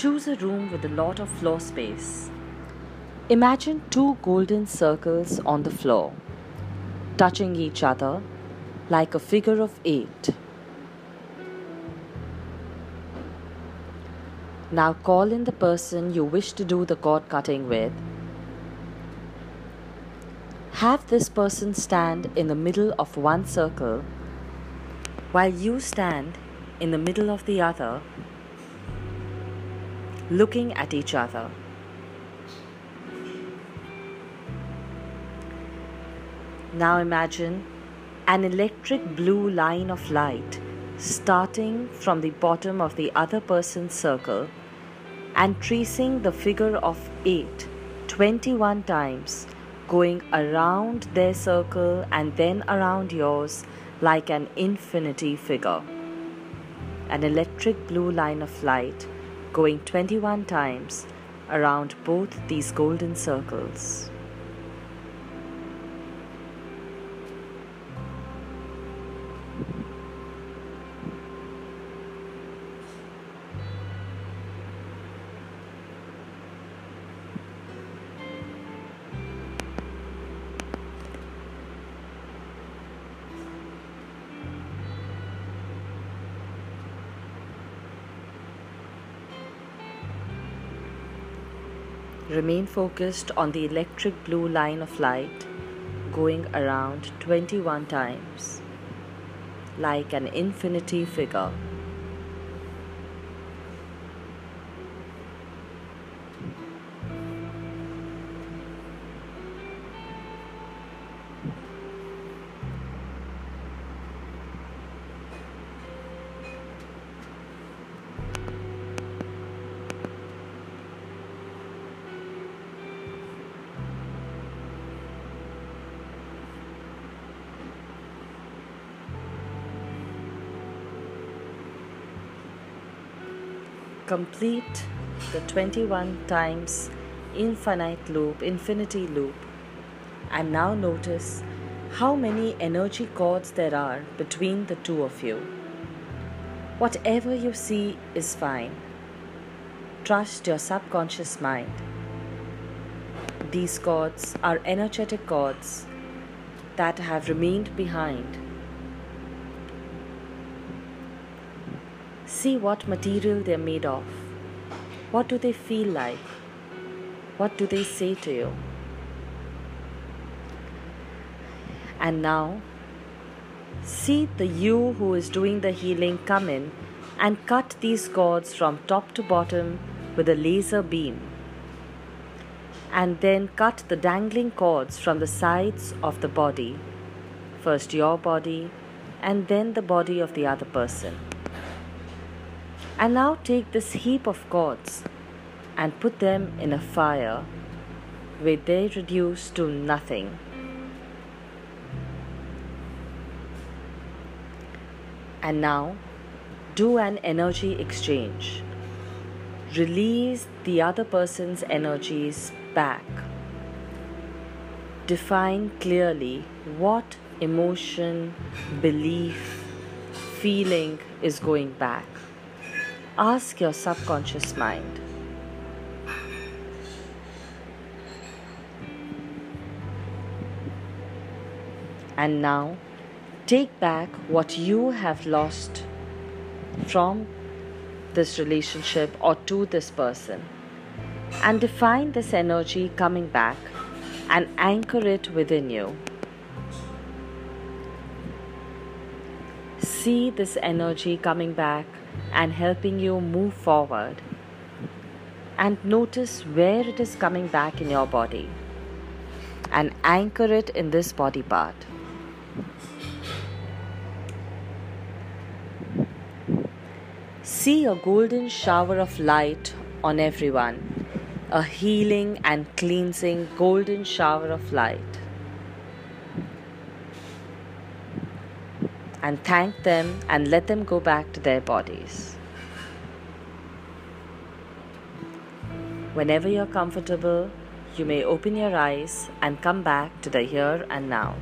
Choose a room with a lot of floor space. Imagine two golden circles on the floor, touching each other like a figure of eight. Now call in the person you wish to do the cord cutting with. Have this person stand in the middle of one circle while you stand in the middle of the other looking at each other. Now imagine an electric blue line of light starting from the bottom of the other person's circle and tracing the figure of 8 21 times, going around their circle and then around yours like an infinity figure. An electric blue line of light going 21 times around both these golden circles. Remain focused on the electric blue line of light going around 21 times, like an infinity figure. Complete the 21 times infinite loop, infinity loop, and now notice how many energy cords there are between the two of you. Whatever you see is fine. Trust your subconscious mind. These cords are energetic cords that have remained behind See what material they're made of. What do they feel like? What do they say to you? And now, see the you who is doing the healing come in and cut these cords from top to bottom with a laser beam. And then cut the dangling cords from the sides of the body. First your body, and then the body of the other person. And now take this heap of cords and put them in a fire where they reduce to nothing. And now do an energy exchange. Release the other person's energies back. Define clearly what emotion, belief, feeling is going back. Ask your subconscious mind. And now take back what you have lost from this relationship or to this person and define this energy coming back and anchor it within you. See this energy coming back and helping you move forward. And notice where it is coming back in your body and anchor it in this body part. See a golden shower of light on everyone, a healing and cleansing golden shower of light. And thank them and let them go back to their bodies. Whenever you're comfortable, you may open your eyes and come back to the here and now.